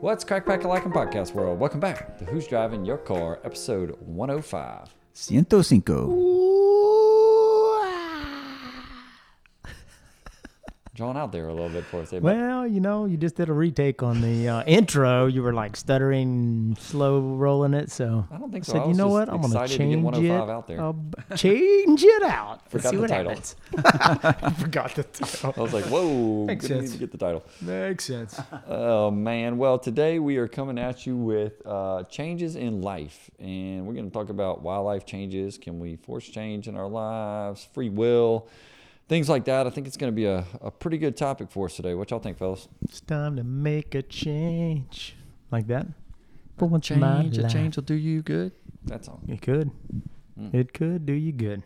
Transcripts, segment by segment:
What's Crack Pack a Like in Podcast World? Welcome back to Who's Driving Your Car, episode 105. 105. Drawn out there a little bit for us. eh. Well, you know, you just did a retake on the uh, intro. You were like stuttering, slow rolling it. So I don't think I so. said, I you know what? I'm going to excited to change it. out there. I'll change it out. Forgot see the what title. Forgot the title. I was like, whoa, Makes sense. to get the title. Makes sense. Oh man, well today we are coming at you with uh, changes in life, and we're going to talk about why life changes. Can we force change in our lives? Free will, things like that. I think it's going to be a, a pretty good topic for us today. What y'all think, fellas? It's time to make a change. Like that? For once in my Change, a change will do you good. That's all. It could. Mm. It could do you good.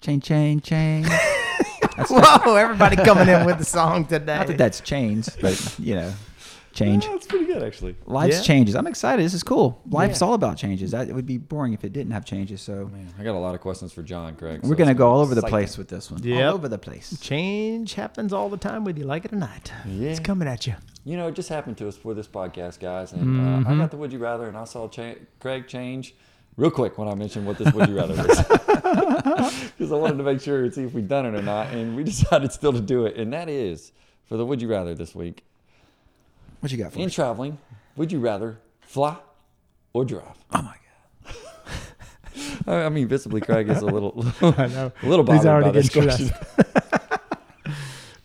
Chain, chain, chain. Whoa, everybody coming in with the song today. Not that that's chains, but you know, change. that's pretty good actually. Life's Yeah. changes. I'm excited. This is cool. Life's Yeah. all about changes. That, it would be boring if it didn't have changes. So Man, I got a lot of questions for John, Craig. we're it's gonna go all over the place with this one. Yep. All over the place. Change happens all the time, whether you like it or not. Yeah. It's coming at you. You know, it just happened to us for this podcast, guys. And uh, Mm-hmm. I got the Would You Rather, and I saw cha- Craig change real quick when I mentioned what this Would You Rather is. Because I wanted to make sure and see if we'd done it or not. And we decided still to do it. And that is for the Would You Rather this week. What you got for In us? traveling, would you rather fly or drive? Oh my god. I I mean, visibly, Craig is a little, I know. a little He's bothered by already this getting question.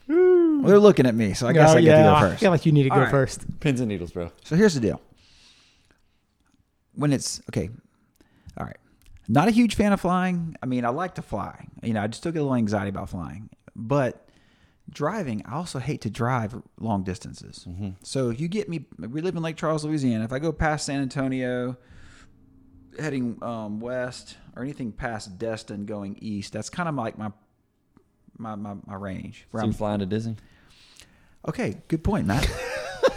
Well, they're looking at me, so I guess I get yeah, to go first. I first. feel like you need to go All right. first. Pins and needles, bro. So here's the deal. When it's okay, all right. Not a huge fan of flying. I mean, I like to fly. You know, I just still get a little anxiety about flying. But driving, I also hate to drive long distances. So if you get me. We live in Lake Charles, Louisiana. If I go past San Antonio, heading um, west, or anything past Destin going east, that's kind of like my my my, my range. Where So I'm flying to Disney? Okay, good point, Matt.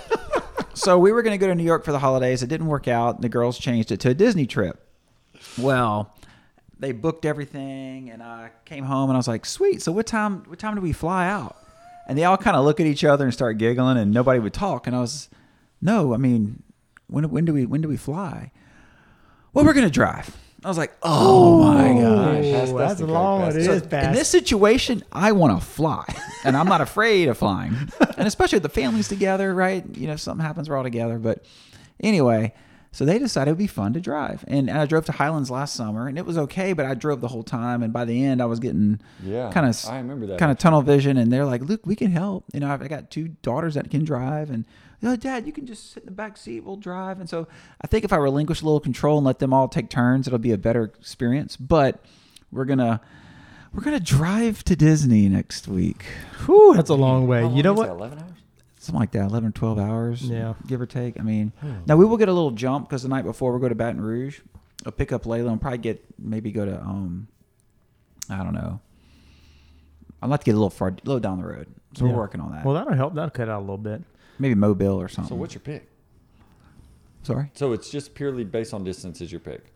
so we were going to go to New York for the holidays. It didn't work out. The girls changed it to a Disney trip. Well, they booked everything, and I came home and I was like, "Sweet. So what time? What time do we fly out?" And they all kind of look at each other and start giggling, and nobody would talk. And I was, "No, I mean, when when do we when do we fly?" Well, we're going to drive. I was like, "Oh my gosh." That's- that's that's long. correct It answer. is In this situation, I want to fly, and I'm not afraid of flying. And especially with the families together, right? You know, if something happens, we're all together. But anyway, so they decided it would be fun to drive, and, and I drove to Highlands last summer, and it was okay. But I drove the whole time, and by the end, I was getting Yeah. kind of I remember that. kind of tunnel vision. And they're like, "Luke, we can help." You know, I've I got two daughters that can drive, and oh, Dad, you can just sit in the back seat. We'll drive. And so I think if I relinquish a little control and let them all take turns, it'll be a better experience. But we're gonna we're gonna drive to Disney next week, Whew, that's a long way. How You know is what? That, 11 hours? something like that, 11 or 12 hours, Yeah. give or take. I mean, now we will get a little jump because the night before we go to Baton Rouge. I'll pick up Layla and probably get maybe go to um, I don't know. I'd like to get a little far, a little down the road. So Yeah. we're working on that. Well, that'll help. That'll cut out a little bit. maybe Mobile or something. So what's your pick? Sorry. So it's just purely based on distance is your pick,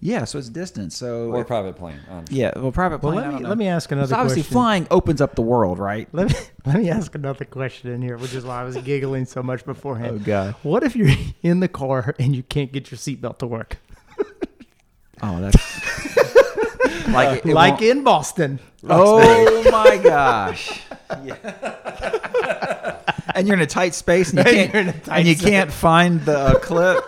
Yeah, so it's distance. So or if- private plane. I understand. yeah, well, private Well, plane. I let me don't know. let me ask another So obviously, question. flying opens up the world, right? Let me let me ask another question in here, which is why I was giggling so much beforehand. Oh, God. What if you're in the car and you can't get your seatbelt to work? Oh, that's like it like won't- in Boston. Oh my gosh! Yeah. and you're in a tight space, and you can't, you're in a tight and you space. can't find the uh, clip.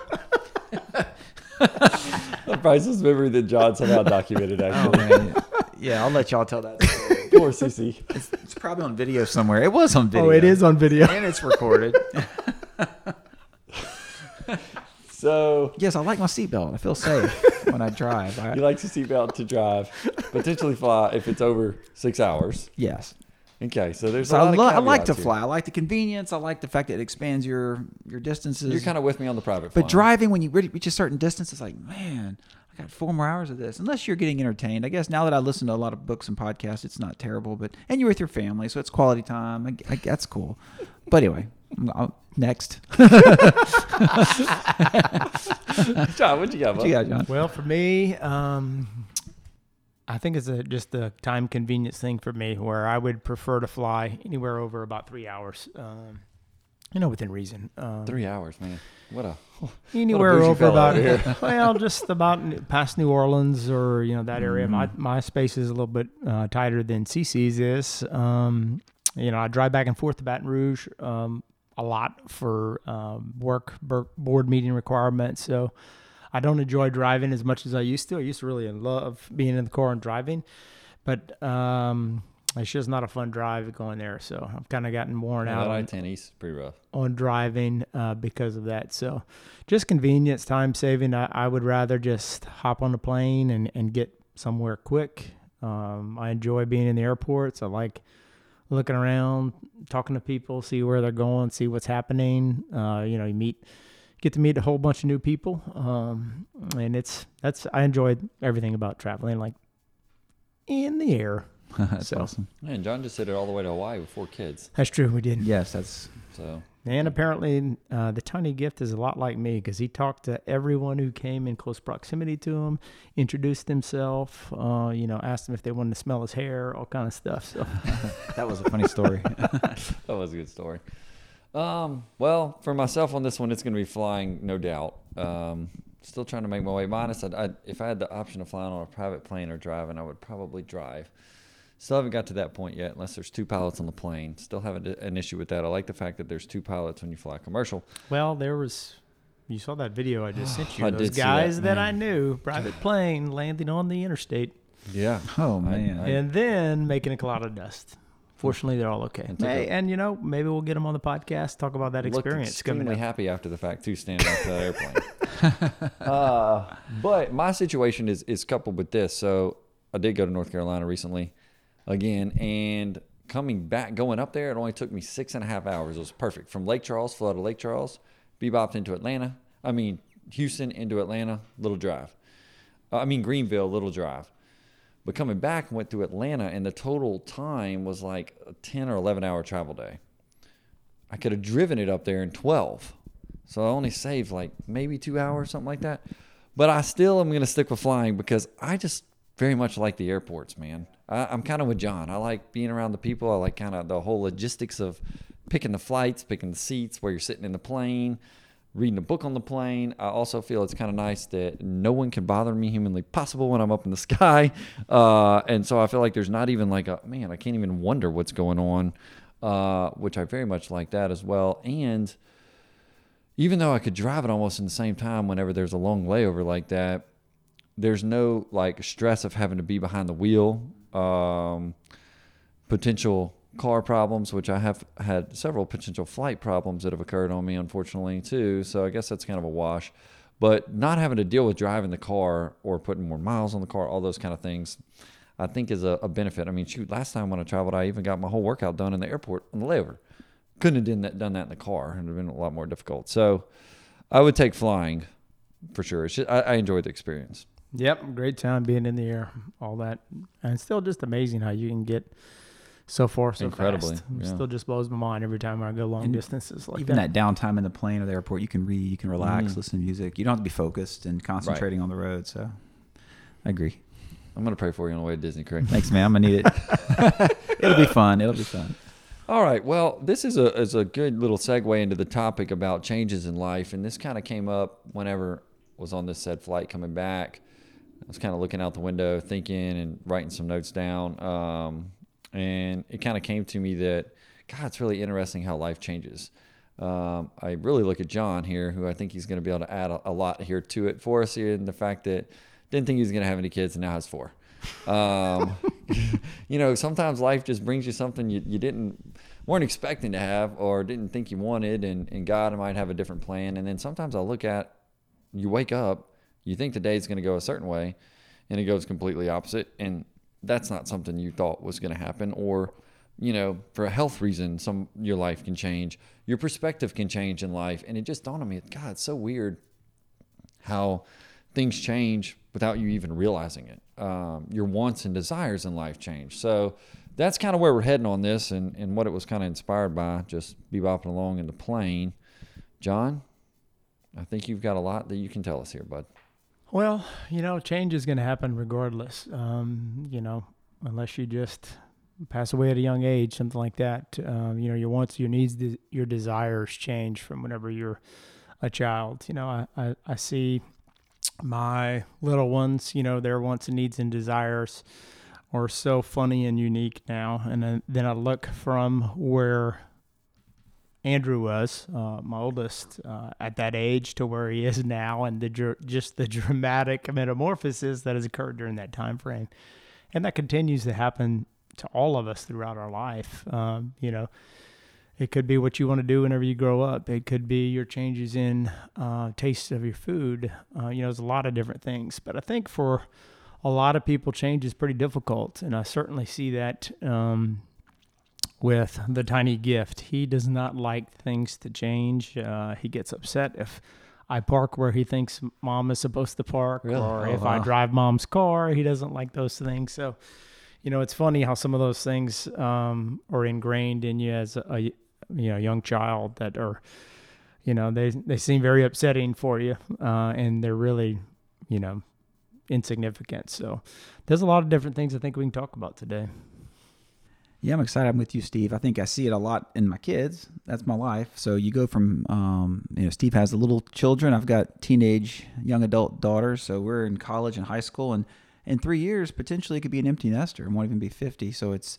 A priceless memory that John somehow documented. Oh, Actually, man. yeah, I'll let y'all tell that. Story. poor CC. It's, it's probably on video somewhere. It was on video. Oh, it is on video. and it's recorded. So yes, I like my seatbelt. I feel safe when I drive. I, you like to seatbelt to drive, potentially fly if it's over six hours. yes. Okay, so there's So a I, lot of lo- I like to here. fly. I like the convenience. I like the fact that it expands your your distances. You're kind of with me on the private. But flying. driving when you re- reach a certain distance, it's like, man, I got four more hours of this. Unless you're getting entertained. I guess now that I listen to a lot of books and podcasts, it's not terrible. But and you're with your family, so it's quality time. I, I, that's cool. But anyway, I'll- next. John, what you got? What you got, John? Well, for me, um, I think it's a, just a time convenience thing for me where I would prefer to fly anywhere over about three hours. Um, you know, within reason. Um, Three hours, man. What a anywhere bougie over fella about over here. well, just about past New Orleans or you know that area. My Mm-hmm. my space is a little bit uh, tighter than CC's is. Um, you know, I drive back and forth to Baton Rouge um, a lot for um, work board meeting requirements. So I don't enjoy driving as much as I used to. I used to really love being in the car and driving, but um, it's just not a fun drive going there. So I've kind of gotten worn yeah, out on, I-10 East pretty rough. on driving uh, because of that. So just convenience, time saving. I, I would rather just hop on the plane and, and get somewhere quick. Um, I enjoy being in the airports. I like looking around, talking to people, see where they're going, see what's happening. Uh, you know, you meet, get to meet a whole bunch of new people. Um, and it's, that's, I enjoyed everything about traveling, like in the air. that's So- awesome. And John just said it all the way to Hawaii with four kids. That's true. We did. Yes, that's So And apparently, uh, the tiny gift is a lot like me because he talked to everyone who came in close proximity to him, introduced himself, uh, you know, asked them if they wanted to smell his hair, all kind of stuff. So that was a funny story. that was a good story. Um, well, for myself on this one, it's going to be flying, no doubt. Um, still trying to make my way. Minus, I'd, I'd, if I had the option of flying on a private plane or driving, I would probably drive. Still haven't got to that point yet, unless there's two pilots on the plane. Still have a- an issue with that. I like the fact that there's two pilots when you fly commercial. well, there was. You saw that video I just sent you. I Those did see that, guys that, I knew, private plane landing on the interstate, Yeah. Oh I- man. I- and then making a cloud of dust. Fortunately, they're all okay. And took Hey, a- and you know, maybe we'll get them on the podcast, talk about that experience coming extremely happy after the fact too, standing off the airplane. uh, but my situation is is coupled with this. So I did go to North Carolina recently, again, and coming back, going up there, it only took me six and a half hours. It was perfect from Lake Charles, flew out of Lake Charles, bebopped into Atlanta. I mean Houston into Atlanta, little drive. Uh, I mean Greenville, little drive. But coming back, went through Atlanta, and the total time was like a ten or eleven hour travel day. I could have driven it up there in 12. So I only saved like maybe two hours, something like that. But I still am going to stick with flying because I just very much like the airports, man. I, I'm kind of with John. I like being around the people. I like kind of the whole logistics of picking the flights, picking the seats, where you're sitting in the plane, reading a book on the plane. I also feel it's kind of nice that no one can bother me humanly possible when I'm up in the sky. Uh, and so I feel like there's not even like a man, I can't even wonder what's going on, uh, which I very much like that as well. And even though I could drive it almost in the same time whenever there's a long layover like that, there's no like stress of having to be behind the wheel. Um, potential car problems, which I have had several potential flight problems that have occurred on me, unfortunately, too. So I guess that's kind of a wash. But not having to deal with driving the car or putting more miles on the car, all those kind of things, I think is a, a benefit. I mean, shoot, last time when I traveled, I even got my whole workout done in the airport on the layover. Couldn't have done that, done that in the car. It would have been a lot more difficult. So I would take flying for sure. Just, I, I enjoyed the experience. Yep, great time being in the air, all that, and still just amazing how you can get so far so Incredibly, fast. Yeah. still just blows my mind every time I go long And distances like Even that. that. downtime in the plane or the airport, you can read, you can relax, Mhm. listen to music. You don't have to be focused and concentrating on the road. So, I agree. I'm going to pray for you on the way to Disney, Craig. Thanks, man. I'm gonna need it. It'll be fun. It'll be fun. All right. Well, this is a is a good little segue into the topic about changes in life, and this kind of came up whenever I was on this said flight coming back. I was kind of looking out the window, thinking and writing some notes down, um, and it kind of came to me that God, it's really interesting how life changes. Um, I really look at John here, who I think he's going to be able to add a, a lot here to it for us here, and the fact that didn't think he was going to have any kids and now has four. Um, you know, sometimes life just brings you something you, you didn't weren't expecting to have or didn't think you wanted, and, and God might have a different plan. And then sometimes I look at you wake up, you think the day's going to go a certain way, and it goes completely opposite, and that's not something you thought was going to happen, or you know, for a health reason, some your life can change, your perspective can change in life, and it just dawned on me, God, it's so weird how things change without you even realizing it. Um, your wants and desires in life change. So that's kind of where we're heading on this, and, and what it was kind of inspired by, just be bopping along in the plane. John, I think you've got a lot that you can tell us here, bud. Well, you know, change is going to happen regardless. Um, you know, unless you just pass away at a young age, something like that. Um, you know, your wants, your needs, your desires change from whenever you're a child. You know, I, I, I see my little ones, you know, their wants and needs and desires are so funny and unique now. And then, then I look from where Andrew was, uh, my oldest, uh, at that age to where he is now, and the dr- just the dramatic metamorphosis that has occurred during that time frame, and that continues to happen to all of us throughout our life. Um, you know, it could be what you want to do whenever you grow up. It could be your changes in uh, taste of your food. Uh, you know, there's a lot of different things. But I think for a lot of people, change is pretty difficult, and I certainly see that um, with the tiny gift. He does not like things to change. Uh, he gets upset if I park where he thinks mom is supposed to park, Really? or Oh, if I drive mom's car. He doesn't like those things. So, you know, it's funny how some of those things um, are ingrained in you as a, a you know young child that are, you know, they they seem very upsetting for you, uh, and they're really, you know, insignificant. So, there's a lot of different things I think we can talk about today. Yeah, I'm excited. I'm with you, Steve. I think I see it a lot in my kids. That's my life. So you go from, um, you know, Steve has the little children. I've got teenage, young adult daughters. So we're in college and high school, and in three years, potentially, it could be an empty nester and won't even be 50. So it's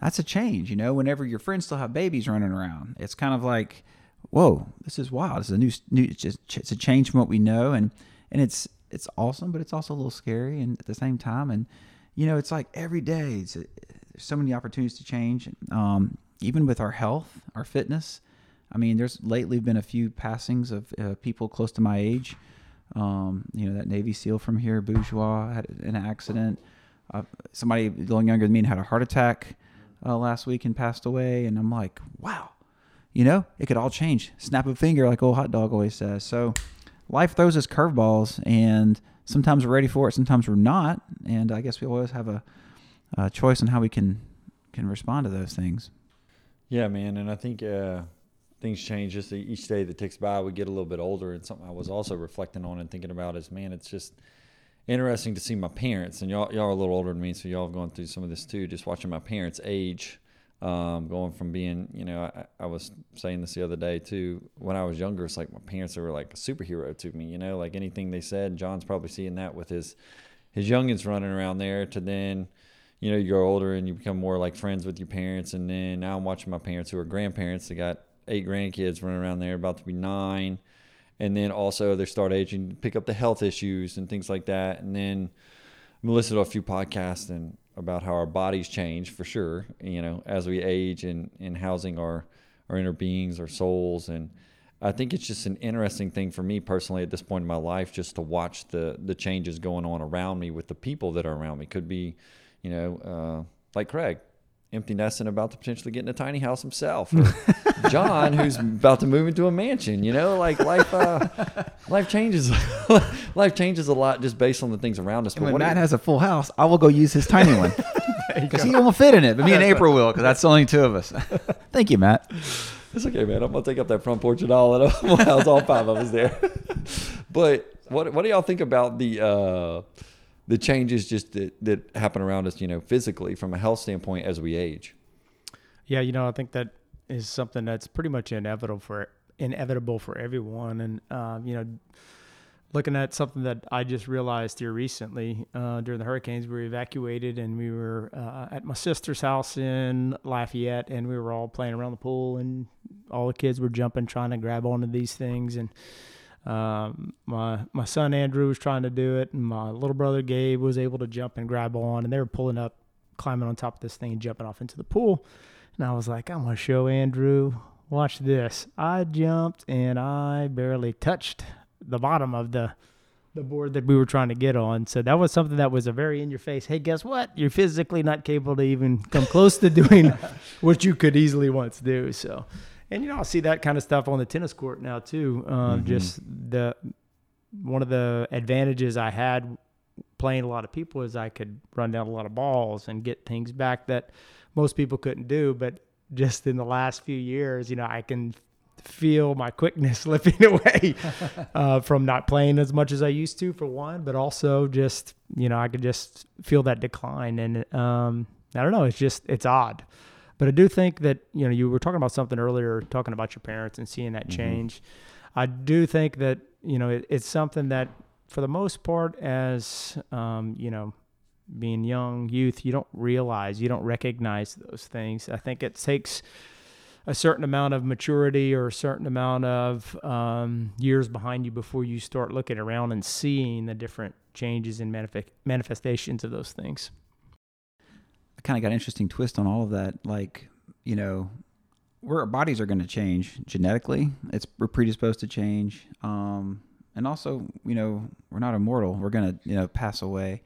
that's a change. You know, whenever your friends still have babies running around, it's kind of like, whoa, this is wild. It's a new, new. It's just it's a change from what we know, and and it's it's awesome, but it's also a little scary, and at the same time, and you know, it's like every day. It's so many opportunities to change. Um, even with our health, our fitness. I mean, there's lately been a few passings of uh, people close to my age. Um, you know, that Navy SEAL from here, Bourgeois, had an accident. Uh, somebody a little younger than me had a heart attack uh, last week and passed away. And I'm like, wow, you know, it could all change. Snap a finger, like old hot dog always says. So life throws us curveballs, and sometimes we're ready for it, sometimes we're not. And I guess we always have a, a choice on how we can can respond to those things. Yeah, man, and I think uh, things change just each day that ticks by. We get a little bit older, and something I was also reflecting on and thinking about is, man, it's just interesting to see my parents, and y'all y'all are a little older than me, so y'all have gone through some of this too. Just watching my parents age, um, going from being, you know, I, I was saying this the other day too. When I was younger, it's like my parents were like a superhero to me. You know, like anything they said. John's probably seeing that with his his youngins running around there. To then you know, you grow older and you become more like friends with your parents. And then now I'm watching my parents who are grandparents. They got eight grandkids running around there, about to be nine. And then also they start aging, pick up the health issues and things like that. And then I'm listening to a few podcasts and about how our bodies change for sure, you know, as we age and, and housing our, our inner beings, our souls. And I think it's just an interesting thing for me personally at this point in my life, just to watch the, the changes going on around me with the people that are around me. Could be, you know, uh, like Craig, empty nesting, about to potentially get in a tiny house himself. John, who's about to move into a mansion. You know, like life, uh, life changes. life changes a lot just based on the things around us. And when Matt you- has a full house, I will go use his tiny one because he won't fit in it. But me and April will because that's only two of us. Thank you, Matt. It's okay, man. I'm gonna take up that front porch and all, and we'll house all five of us there. but what what do y'all think about the uh, the changes just that, that happen around us? You know, physically from a health standpoint as we age. Yeah, you know, I think that is something that's pretty much inevitable for inevitable for everyone, and um, you know, looking at something that I just realized here recently uh, during the hurricanes. We were evacuated and we were uh, at my sister's house in Lafayette, and we were all playing around the pool, and all the kids were jumping, trying to grab onto these things, and um, my my son Andrew was trying to do it, and my little brother Gabe was able to jump and grab on, and they were pulling up, climbing on top of this thing, and jumping off into the pool. And I was like, I'm gonna show Andrew. Watch this. I jumped and I barely touched the bottom of the the board that we were trying to get on. So that was something that was a very in your face. Hey, guess what? You're physically not capable to even come close to doing what you could easily once do. So, and you know, I see that kind of stuff on the tennis court now too. Um, Mhm. Just the one of the advantages I had playing a lot of people is I could run down a lot of balls and get things back that most people couldn't do. But just in the last few years, you know, I can feel my quickness slipping away uh, from not playing as much as I used to, for one, but also just you know I could just feel that decline, and um, I don't know, it's just it's odd, but I do think that you know you were talking about something earlier, talking about your parents and seeing that Mhm. change. I do think that you know it, it's something that for the most part, as um, you know. Being young youth, you don't realize, you don't recognize those things. I think it takes a certain amount of maturity or a certain amount of um, years behind you before you start looking around and seeing the different changes and manif- manifestations of those things. I kind of got an interesting twist on all of that. Like, you know, where our bodies are going to change genetically, it's we're predisposed to change. Um, and also, you know, we're not immortal. We're going to, you know, pass away.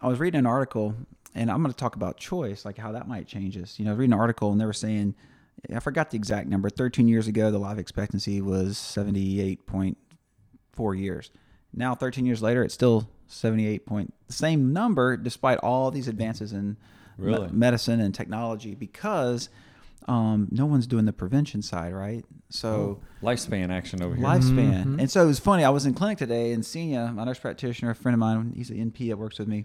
I was reading an article, and I'm going to talk about choice, like how that might change us. You know, I was reading an article, and they were saying, I forgot the exact number. 13 years ago, the life expectancy was 78.4 years. Now, 13 years later, it's still 78 point, the same number, despite all these advances in me- Really? medicine and technology, because um, no one's doing the prevention side, right? So Lifespan action over here. lifespan. Mhm. And so it was funny. I was in clinic today, and Senia, my nurse practitioner, a friend of mine, he's an NP that works with me.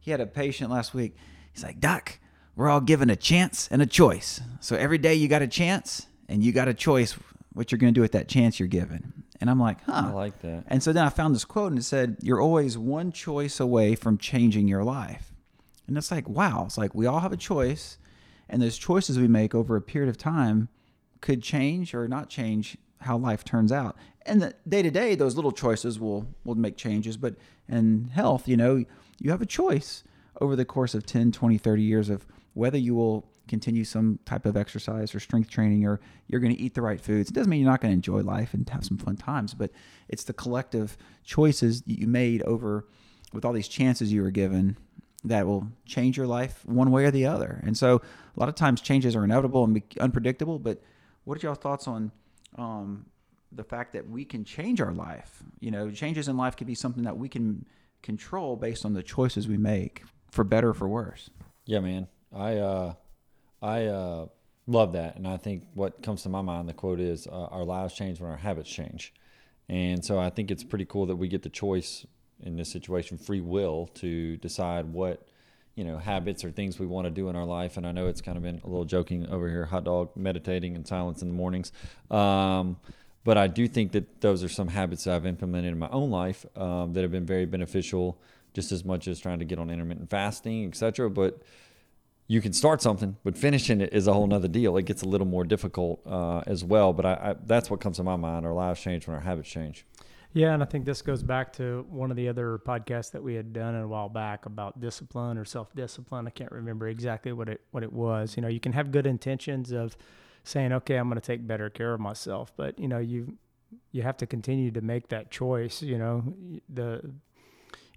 He had a patient last week. He's like, Doc, we're all given a chance and a choice. So every day you got a chance, and you got a choice what you're going to do with that chance you're given. And I'm like, huh. I like that. And so then I found this quote and it said, You're always one choice away from changing your life. And it's like, wow. It's like we all have a choice. And those choices we make over a period of time could change or not change how life turns out. And the day to day, those little choices will, will make changes. But in health, you know, you have a choice over the course of 10, 20, 30 years of whether you will continue some type of exercise or strength training or you're going to eat the right foods. It doesn't mean you're not going to enjoy life and have some fun times, but it's the collective choices you made over with all these chances you were given that will change your life one way or the other. And so a lot of times changes are inevitable and unpredictable, but what are y'all thoughts on um, the fact that we can change our life? You know, changes in life could be something that we can control based on the choices we make for better or for worse. Yeah, man. I uh, I uh, love that, and I think what comes to my mind, the quote is, uh, "Our lives change when our habits change," and so I think it's pretty cool that we get the choice in this situation, free will, to decide what you know habits or things we want to do in our life. And I know it's kind of been a little joking over here, hot dog meditating in silence in the mornings. Um, but I do think that those are some habits that I've implemented in my own life um, that have been very beneficial, just as much as trying to get on intermittent fasting, etc. But you can start something, but finishing it is a whole nother deal. It gets a little more difficult uh, as well. But I, I, that's what comes to my mind. Our lives change when our habits change. Yeah, and I think this goes back to one of the other podcasts that we had done a while back about discipline or self-discipline. I can't remember exactly what it what it was. You know, you can have good intentions of saying, "Okay, I'm going to take better care of myself," but you know, you you have to continue to make that choice. You know, the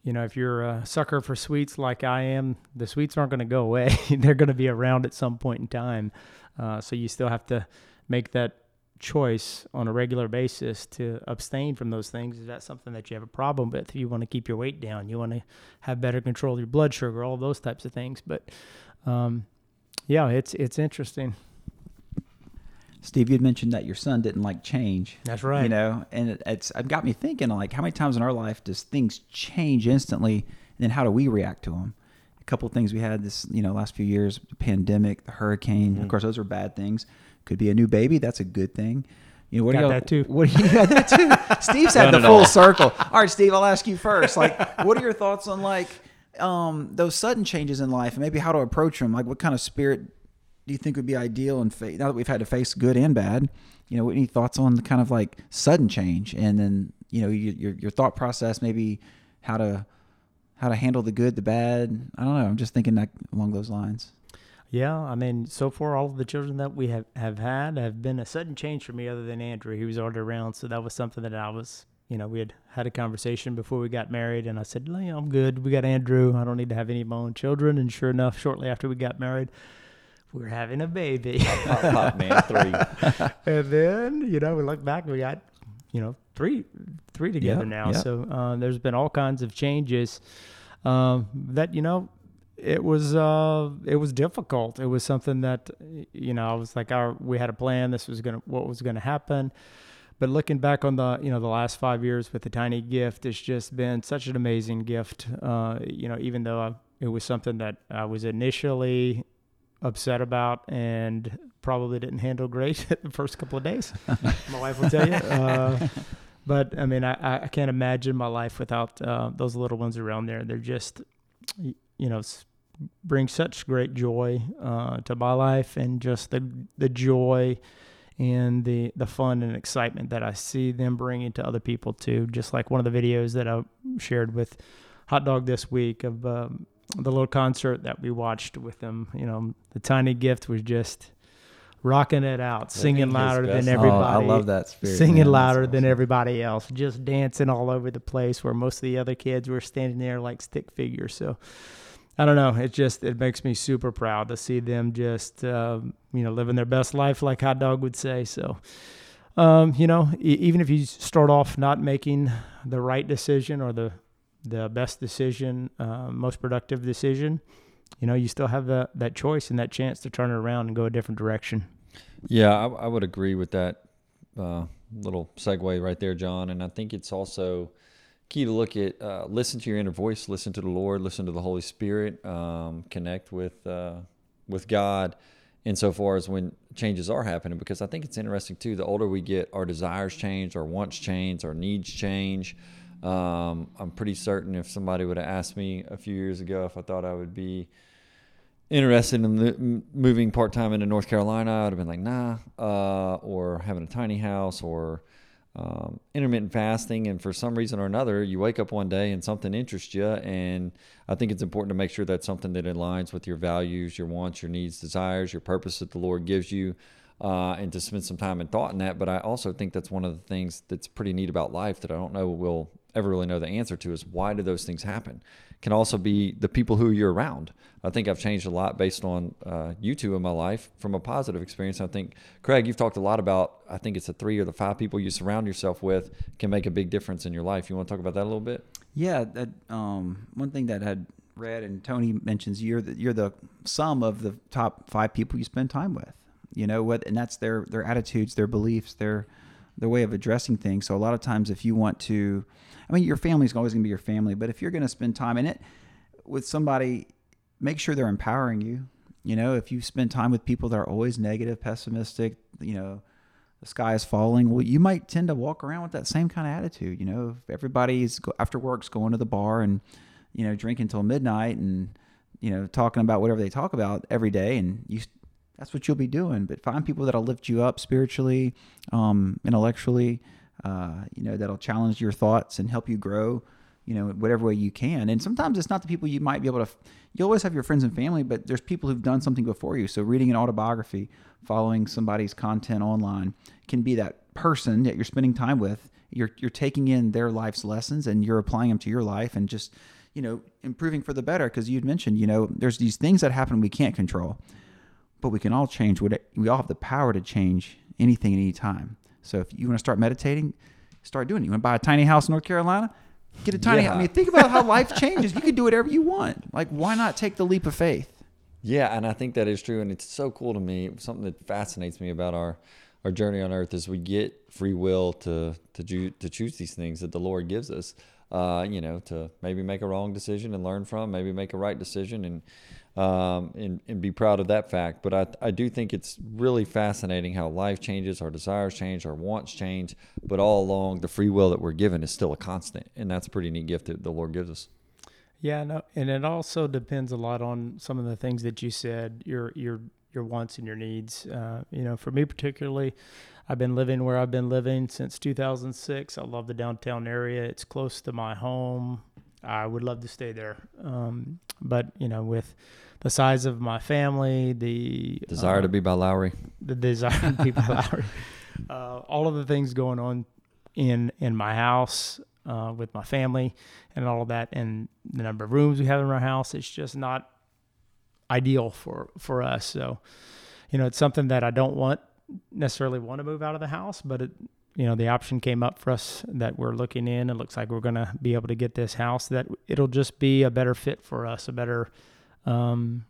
you know, if you're a sucker for sweets like I am, the sweets aren't going to go away. They're going to be around at some point in time. Uh, so you still have to make that choice on a regular basis to abstain from those things. Is that something that you have a problem with? If you want to keep your weight down, you want to have better control of your blood sugar, all those types of things. But um, yeah, it's it's interesting. Steve, you had mentioned that your son didn't like change. That's right. You know, and it, it's it got me thinking like how many times in our life does things change instantly, and then how do we react to them? A couple of things we had this you know last few years: the pandemic, the hurricane. Of Mhm. course, those are bad things. Could be a new baby. That's a good thing. You know, what Got do you that too. What do you got that too? Steve's had the full all. circle. All right, Steve, I'll ask you first. Like, what are your thoughts on like um, those sudden changes in life and maybe how to approach them? Like, what kind of spirit do you think would be ideal and fa- now that we've had to face good and bad? You know, any thoughts on the kind of like sudden change and then you know your your, your thought process, maybe how to how to handle the good, the bad. I don't know. I'm just thinking that along those lines. Yeah, I mean, so far all of the children that we have, have had have been a sudden change for me, other than Andrew. He was already around, so that was something that I was, you know, we had had a conversation before we got married, and I said, "No, I'm good. We got Andrew. I don't need to have any of my own children. And sure enough, shortly after we got married, we were having a baby. Pop, pop, man, three. and then, you know, we look back, we got, you know, three three together Yep, now. yep. So uh, there's been all kinds of changes um, that you know it was uh it was difficult. It was something that you know I was like, our we had a plan. This was gonna what was gonna happen. But looking back on the you know the last five years with the tiny gift, it's just been such an amazing gift. Uh, you know, even though I, it was something that I was initially upset about and probably didn't handle great the first couple of days. my wife will tell you. Uh, but I mean, I, I can't imagine my life without uh, those little ones around there. They're just, you know, s- bring such great joy uh, to my life and just the the joy and the the fun and excitement that I see them bringing to other people too. Just like one of the videos that I shared with Hot Dog this week of um, the little concert that we watched with them. You know, the tiny gift was just rocking it out, singing louder than everybody Oh, I love that spirit. singing man. Louder than everybody else, just dancing all over the place where most of the other kids were standing there like stick figures. So I don't know. It just it makes me super proud to see them just um, you know living their best life, like Hot Dog would say. So. Um, you know, even if you start off not making the right decision or the the best decision, uh, most productive decision, you know, you still have that that choice and that chance to turn it around and go a different direction. Yeah, I, I would agree with that uh, little segue right there, John. And I think it's also key to look at uh, listen to your inner voice, listen to the Lord, listen to the Holy Spirit, um, connect with uh, with God. Insofar as when changes are happening, because I think it's interesting too. The older we get, our desires change, our wants change, our needs change. Um, I'm pretty certain if somebody would have asked me a few years ago if I thought I would be interested in the, moving part time into North Carolina, I'd have been like, nah, uh, or having a tiny house or um, intermittent fasting. And for some reason or another, you wake up one day and something interests you. And I think it's important to make sure that's something that aligns with your values, your wants, your needs, desires, your purpose that the Lord gives you. Uh, and to spend some time and thought in that. But I also think that's one of the things that's pretty neat about life that I don't know we'll ever really know the answer to is why do those things happen? Can also be the people who you're around. I think I've changed a lot based on uh, you two in my life from a positive experience. I think, Craig, you've talked a lot about, I think it's the three or the five people you surround yourself with can make a big difference in your life. You want to talk about that a little bit? Yeah, that um, one thing that had read and Tony mentions you're the, you're the sum of the top five people you spend time with. You know what, and that's their their attitudes, their beliefs, their their way of addressing things. So a lot of times, if you want to, I mean, your family's always going to be your family, but if you're going to spend time in it with somebody, make sure they're empowering you. You know, if you spend time with people that are always negative, pessimistic, you know, the sky is falling. Well, you might tend to walk around with that same kind of attitude. You know, if everybody's after work's going to the bar and you know drinking till midnight and you know talking about whatever they talk about every day, and you that's what you'll be doing. But find people that'll lift you up spiritually, um, intellectually. Uh, you know, that'll challenge your thoughts and help you grow. You know, whatever way you can. And sometimes it's not the people you might be able to. You always have your friends and family, but there's people who've done something before you. So reading an autobiography, following somebody's content online, can be that person that you're spending time with. You're you're taking in their life's lessons and you're applying them to your life and just you know improving for the better. Because you'd mentioned, you know, there's these things that happen we can't control but we can all change what we all have the power to change anything at any time. So if you want to start meditating, start doing it. You want to buy a tiny house in North Carolina? Get a tiny Yeah. I mean, think about how life changes. You can do whatever you want. Like, why not take the leap of faith? Yeah, and I think that is true, and it's so cool to me. Something that fascinates me about our our journey on earth is we get free will to to ju- to choose these things that the Lord gives us. uh, you know, to maybe make a wrong decision and learn from, maybe make a right decision and um, and, and be proud of that fact. But I, I do think it's really fascinating how life changes, our desires change, our wants change, but all along the free will that we're given is still a constant, and that's a pretty neat gift that the Lord gives us. Yeah, no, and it also depends a lot on some of the things that you said, your your your wants and your needs. Uh, you know, for me particularly, I've been living where I've been living since 2006. I love the downtown area. It's close to my home. I would love to stay there. Um, but you know, with the size of my family, the Desire uh, to be by Lowry. the desire to be by Lowry, uh, all of the things going on in in my house uh, with my family and all of that, and the number of rooms we have in our house, it's just not ideal for for us. So, you know, it's something that I don't want necessarily want to move out of the house, but it, you know, the option came up for us that we're looking in. It looks like we're going to be able to get this house. That it'll just be a better fit for us, a better, um,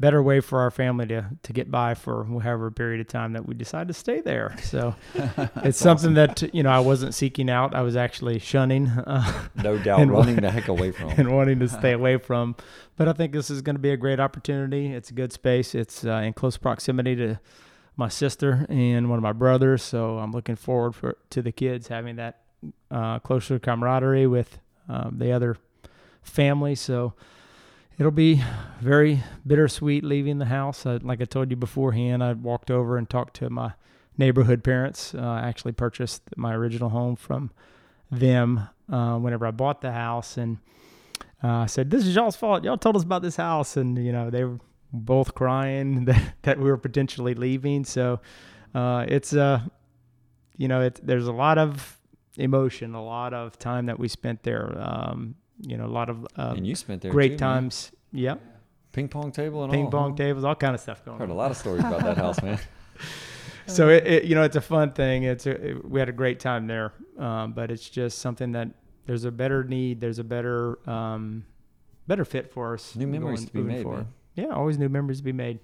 better way for our family to to get by for however period of time that we decide to stay there. So it's something that you know I wasn't seeking out. I was actually shunning. Uh, No doubt, And running the heck away from. and wanting to stay away from. But I think this is going to be a great opportunity. It's a good space. It's uh, in close proximity to my sister and one of my brothers, so I'm looking forward for to the kids having that uh, closer camaraderie with um, the other family. So it'll be very bittersweet leaving the house. Uh, like I told you beforehand, I walked over and talked to my neighborhood parents. Uh, I actually purchased my original home from them uh, whenever I bought the house, and uh, I said, "This is y'all's fault. Y'all told us about this house," and you know they were both crying that, that we were potentially leaving. So uh, it's uh, you know, it, there's a lot of emotion, a lot of time that we spent there. Um, you know, a lot of uh, and you spent there great too, man. times. Yep, Ping pong table and ping all. pong huh? tables, all kind of stuff going Heard a lot of stories about that house, man. So it, it, you know, it's a fun thing. It's a, it- we had a great time there, um, but it's just something that there's a better need. There's a better um, better fit for us. New memories going- to be made, forward. man. Yeah, always new memories to be made.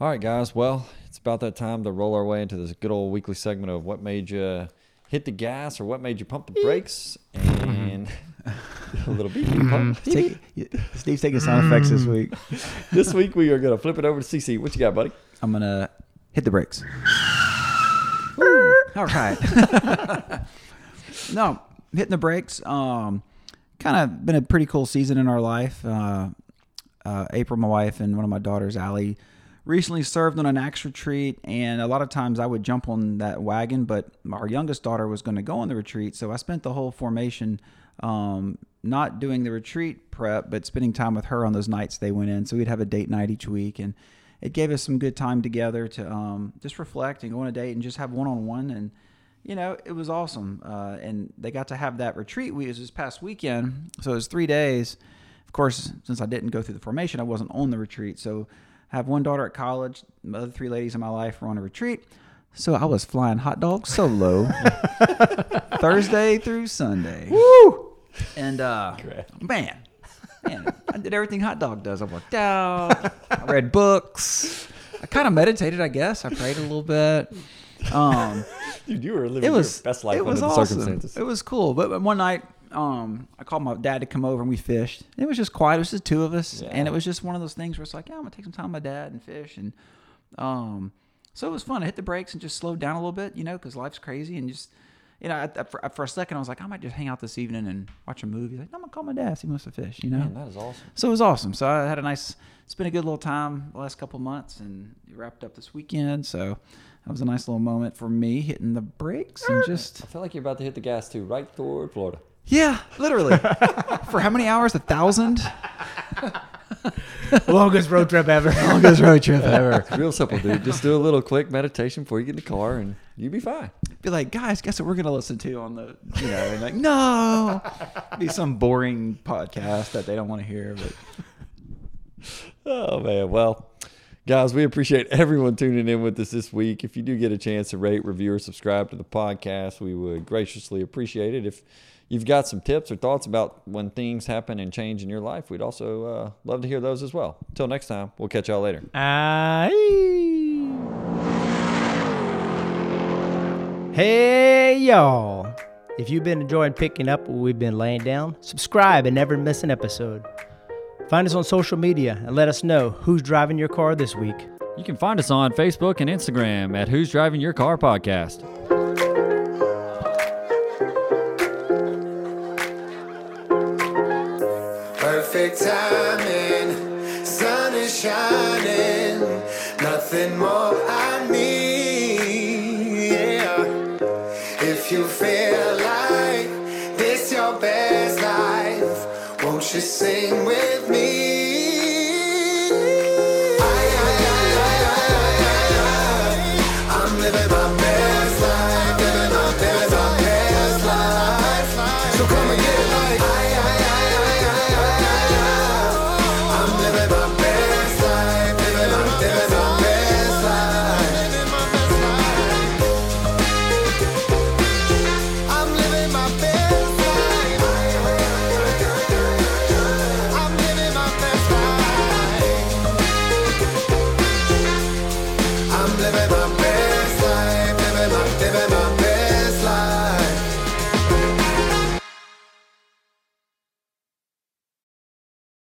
All right, guys. Well, it's about that time to roll our way into this good old weekly segment of what made you hit the gas or what made you pump the brakes, and a little beep. beep, pump. Take, Steve's taking sound effects this week. this week we are gonna flip it over to CC. What you got, buddy? I'm gonna hit the brakes. All right. no, hitting the brakes. Um, kind of been a pretty cool season in our life. Uh, uh, April, my wife, and one of my daughters, Allie, recently served on an ACTS retreat, and a lot of times I would jump on that wagon, but our youngest daughter was going to go on the retreat, so I spent the whole formation um, not doing the retreat prep, but spending time with her on those nights they went in. So we'd have a date night each week, and it gave us some good time together to um, just reflect and go on a date and just have one on one and you know, it was awesome. Uh, and they got to have that retreat. We it was this past weekend, so it was three days. Of course, since I didn't go through the formation, I wasn't on the retreat. So, I have one daughter at college. The other three ladies in my life were on a retreat. So I was flying hot dog solo Thursday through Sunday. Woo! And uh, man, man, I did everything hot dog does. I worked out. I read books. I kind of meditated, I guess. I prayed a little bit. Um, Dude, you were living it was your best life under was the awesome. circumstances. It was cool. But one night, um, I called my dad to come over and we fished. It was just quiet. It was just two of us, and it was just one of those things where it's like, yeah, I'm gonna take some time with my dad and fish, and um, so it was fun. I hit the brakes and just slowed down a little bit, you know, because life's crazy and just. You know, I, I- for, for a second, I was like, I might just hang out this evening and watch a movie. Like, I'm gonna call my dad, see wants to fish. You know, Man, that is awesome. so it was awesome. So I had a nice, it's been a good little time the last couple months, and it wrapped up this weekend. So that was a nice little moment for me hitting the brakes and just I feel like you're about to hit the gas too, right toward Florida. Yeah, literally for how many hours? A thousand. Longest road trip ever. Longest road trip ever. It's real simple, dude. Just do a little quick meditation before you get in the car, and you'll be fine. Be like, guys, guess what we're gonna listen to on the, you know, and like, no, be some boring podcast that they don't want to hear. But Oh man, well, guys, we appreciate everyone tuning in with us this week. If you do get a chance to rate, review, or subscribe to the podcast, we would graciously appreciate it. If you've got some tips or thoughts about when things happen and change in your life, we'd also uh, love to hear those as well. Until next time, we'll catch y'all later. Aye. Hey, y'all. If you've been enjoying picking up what we've been laying down, subscribe and never miss an episode. Find us on social media and let us know who's driving your car this week. You can find us on Facebook and Instagram at Who's Driving Your Car Podcast. perfect timing. Sun is shining, nothing more I need. Yeah. If you feel like this your best life, won't you sing?